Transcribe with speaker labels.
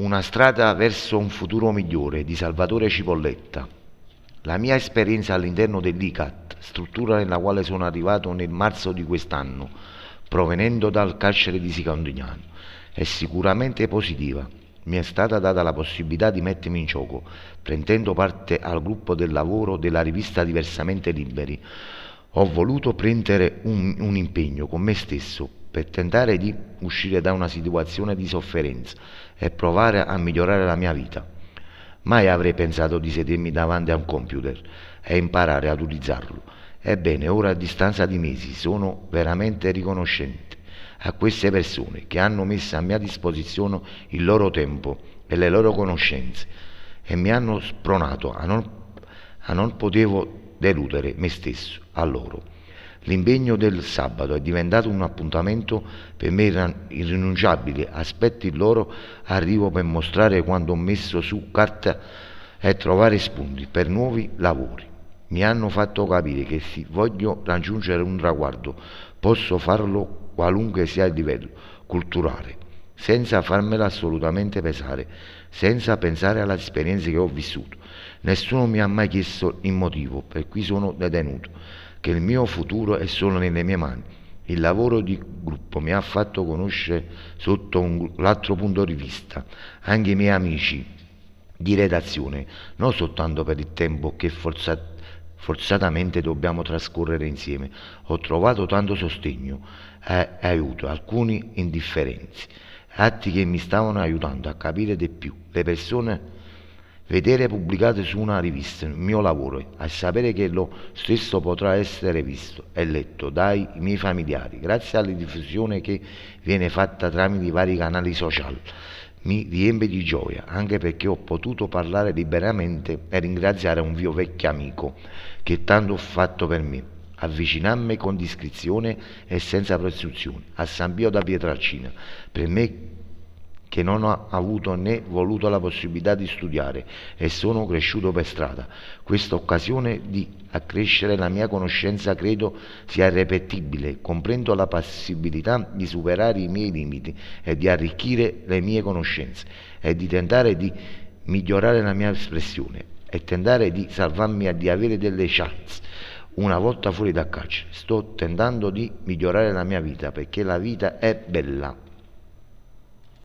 Speaker 1: Una strada verso un futuro migliore di Salvatore Cipolletta. La mia esperienza all'interno dell'ICAT, struttura nella quale sono arrivato nel marzo di quest'anno, provenendo dal carcere di Sicandignano, è sicuramente positiva. Mi è stata data la possibilità di mettermi in gioco, prendendo parte al gruppo del lavoro della rivista Diversamente Liberi. Ho voluto prendere un, un impegno con me stesso per tentare di uscire da una situazione di sofferenza e provare a migliorare la mia vita. Mai avrei pensato di sedermi davanti a un computer e imparare ad utilizzarlo. Ebbene, ora a distanza di mesi sono veramente riconoscente a queste persone che hanno messo a mia disposizione il loro tempo e le loro conoscenze e mi hanno spronato a non, a non potevo deludere me stesso a loro. L'impegno del sabato è diventato un appuntamento per me irrinunciabile, aspetto il loro arrivo per mostrare quanto ho messo su carta e trovare spunti per nuovi lavori. Mi hanno fatto capire che se voglio raggiungere un traguardo posso farlo qualunque sia il livello culturale, senza farmela assolutamente pesare, senza pensare alle esperienze che ho vissuto. Nessuno mi ha mai chiesto il motivo per cui sono detenuto che il mio futuro è solo nelle mie mani. Il lavoro di gruppo mi ha fatto conoscere sotto un, l'altro punto di vista anche i miei amici di redazione, non soltanto per il tempo che forzat- forzatamente dobbiamo trascorrere insieme. Ho trovato tanto sostegno e aiuto, alcuni indifferenzi, atti che mi stavano aiutando a capire di più le persone vedere pubblicato su una rivista il mio lavoro e sapere che lo stesso potrà essere visto e letto dai miei familiari grazie alla diffusione che viene fatta tramite i vari canali social. Mi riempie di gioia anche perché ho potuto parlare liberamente e ringraziare un mio vecchio amico che tanto ha fatto per me avvicinarmi con discrezione e senza presunzione a San Pio da Pietralcina per me che non ho avuto né voluto la possibilità di studiare e sono cresciuto per strada. Questa occasione di accrescere la mia conoscenza credo sia irrepetibile. Comprendo la possibilità di superare i miei limiti e di arricchire le mie conoscenze e di tentare di migliorare la mia espressione e tentare di salvarmi e di avere delle chance una volta fuori dal carcere. Sto tentando di migliorare la mia vita perché la vita è bella.